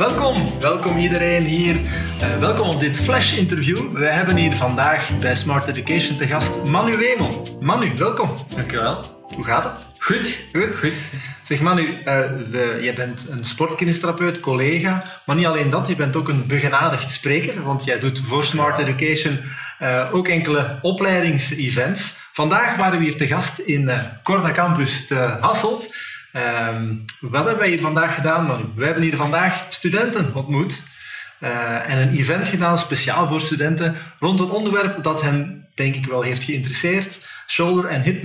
Welkom, welkom iedereen hier. Uh, welkom op dit flash-interview. We hebben hier vandaag bij Smart Education te gast Manu Wemel. Manu, welkom. Dankjewel. Hoe gaat het? Goed, goed, goed. Zeg Manu, uh, we, jij bent een sportkinestherapeut, collega, maar niet alleen dat, je bent ook een begenadigd spreker, want jij doet voor Smart Education uh, ook enkele opleidingsevents. Vandaag waren we hier te gast in Corda Campus te Hasselt. Um, wat hebben wij hier vandaag gedaan, Manu? We hebben hier vandaag studenten ontmoet uh, en een event gedaan speciaal voor studenten rond een onderwerp dat hen, denk ik wel, heeft geïnteresseerd. Shoulder and hip,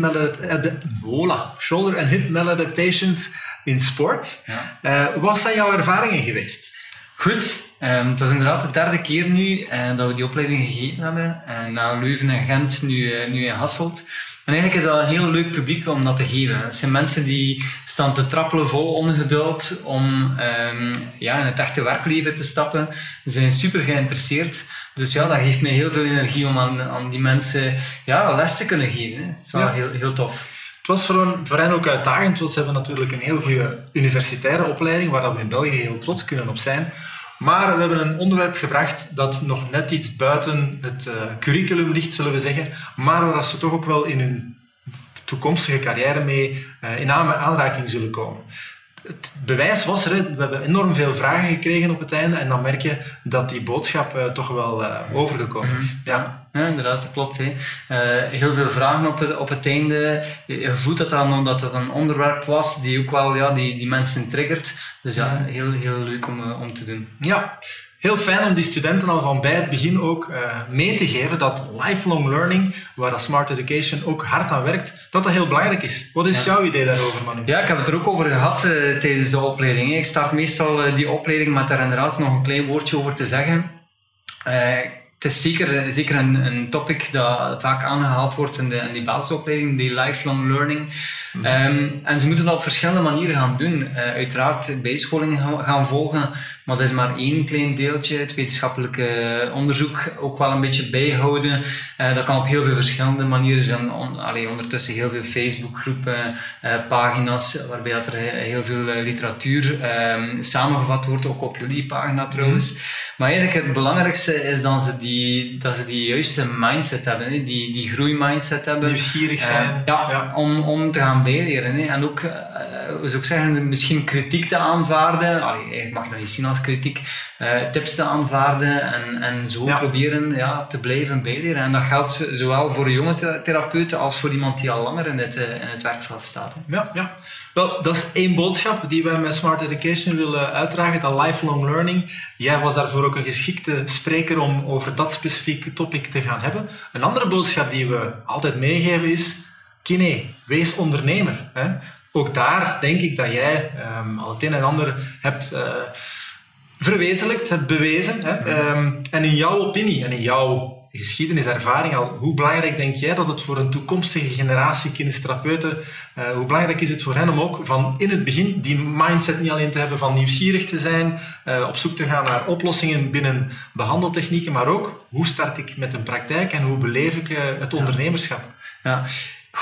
voilà. Shoulder and hip maladaptations in sport. Ja. Uh, wat zijn jouw ervaringen geweest? Goed, um, het was inderdaad de derde keer nu uh, dat we die opleiding gegeven hebben. Na Leuven en Gent, nu, nu in Hasselt. En eigenlijk is dat een heel leuk publiek om dat te geven. Het zijn mensen die staan te trappelen vol ongeduld om um, ja, in het echte werkleven te stappen. Ze zijn super geïnteresseerd. Dus ja, dat geeft mij heel veel energie om aan, aan die mensen ja, les te kunnen geven. Hè. Het is wel ja. heel, heel tof. Het was voor, voor hen ook uitdagend, want ze hebben natuurlijk een heel goede universitaire opleiding, waar we in België heel trots kunnen op zijn. Maar we hebben een onderwerp gebracht dat nog net iets buiten het uh, curriculum ligt, zullen we zeggen. Maar waar ze toch ook wel in hun toekomstige carrière mee uh, in aanraking zullen komen het bewijs was er. We hebben enorm veel vragen gekregen op het einde. En dan merk je dat die boodschap uh, toch wel uh, overgekomen is. Mhm. Ja. ja, inderdaad, dat klopt. Hè. Uh, heel veel vragen op het, op het einde. Je voelt dat, dan, dat het een onderwerp was die ook wel ja, die, die mensen triggert. Dus ja, mhm. heel, heel leuk om, om te doen. Ja, heel fijn om die studenten al van bij het begin ook uh, mee te geven dat lifelong learning, waar dat Smart Education ook hard aan werkt, dat dat heel belangrijk is. Wat is jouw idee daarover, Manu? Ja, ik heb het er ook over gehad uh, tijdens de opleiding. Ik start meestal uh, die opleiding met daar inderdaad nog een klein woordje over te zeggen. het is zeker, zeker een, een topic dat vaak aangehaald wordt in, de, in die basisopleiding, die lifelong learning. Mhm. Um, en ze moeten dat op verschillende manieren gaan doen. uiteraard bijscholingen gaan volgen, maar dat is maar één klein deeltje. Het wetenschappelijke onderzoek ook wel een beetje bijhouden. Uh, dat kan op heel veel verschillende manieren zijn. On, allee, ondertussen heel veel Facebookgroepen, uh, pagina's, waarbij dat er heel veel literatuur ehm, samengevat wordt, ook op jullie pagina trouwens. Mm. Maar eigenlijk het belangrijkste is dat ze die, dat ze die juiste mindset hebben, die, die groeimindset hebben. Nieuwsgierig zijn. Ja, ja, Om, om te gaan Hè? En ook, hoe zou ik zeggen, misschien kritiek te aanvaarden. Allee, mag dat niet zien als kritiek, uh, tips te aanvaarden en, en zo proberen ja, te blijven bijleren. En dat geldt zowel voor jonge therapeuten als voor iemand die al langer in het, uh, in het werkveld staat. Ja, ja. Wel, dat is één boodschap die wij met Smart Education willen uitdragen, dat lifelong learning. Jij was daarvoor ook een geschikte spreker om over dat specifieke topic te gaan hebben. Een andere boodschap die we altijd meegeven is, kine, wees ondernemer. Hè? Ook daar denk ik dat jij um, al het een en ander hebt... Uh, verwezenlijkt, hebt bewezen. Hè? Ehm, en in jouw opinie en in jouw geschiedeniservaring al, hoe belangrijk denk jij dat het voor een toekomstige generatie kinestherapeuten, uh, hoe belangrijk is het voor hen om ook van in het begin die mindset niet alleen te hebben van nieuwsgierig te zijn, uh, op zoek te gaan naar oplossingen binnen behandeltechnieken, maar ook hoe start ik met een praktijk en hoe beleef ik uh, het ondernemerschap? Ja.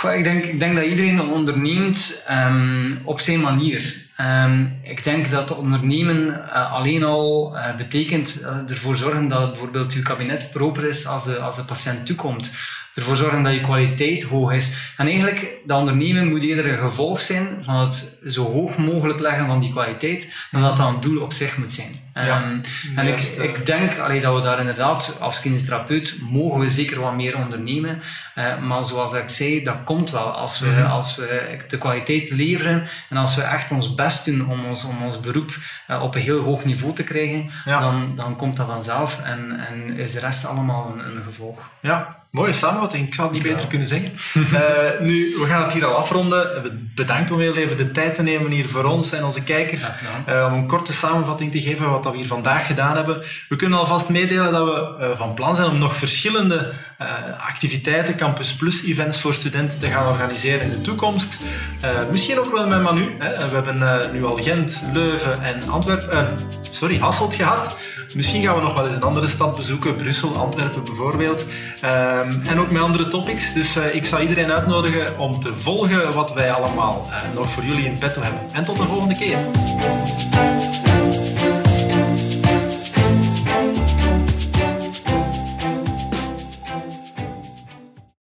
Ik, denk, ik denk dat iedereen onderneemt um, op zijn manier. Um, ik denk dat ondernemen uh, alleen al uh, betekent uh, ervoor zorgen dat bijvoorbeeld uw kabinet proper is als de, als de patiënt toekomt. Ervoor zorgen dat je kwaliteit hoog is. En eigenlijk, dat ondernemen moet eerder een gevolg zijn van het zo hoog mogelijk leggen van die kwaliteit, dan dat dat een doel op zich moet zijn. Ja, um, en ik, ik denk allee, dat we daar inderdaad, als kinestherapeut, mogen we zeker wat meer ondernemen. Uh, maar zoals ik zei, dat komt wel als we, mm als we de kwaliteit leveren en als we echt ons best doen om ons, om ons beroep uh, op een heel hoog niveau te krijgen, ja. dan, dan komt dat vanzelf en, en is de rest allemaal een, een gevolg. Ja, Mooie samenvatting, ik zou het niet beter kunnen zeggen. uh, nu, we gaan het hier al afronden. Bedankt om heel even de tijd te nemen hier voor ons en onze kijkers. Uh, om een korte samenvatting te geven wat we hier vandaag gedaan hebben. We kunnen alvast meedelen dat we uh, van plan zijn om nog verschillende activiteiten, Campus Plus events voor studenten te gaan organiseren in de toekomst. misschien ook wel met Manu. Hè. We hebben nu al Gent, Leuven en Antwerpen, sorry, Hasselt gehad. Misschien gaan we nog wel eens een andere stad bezoeken, Brussel, Antwerpen bijvoorbeeld. Um, en ook met andere topics. Dus uh, ik zou iedereen uitnodigen om te volgen wat wij allemaal uh, nog voor jullie in petto hebben. En tot de volgende keer.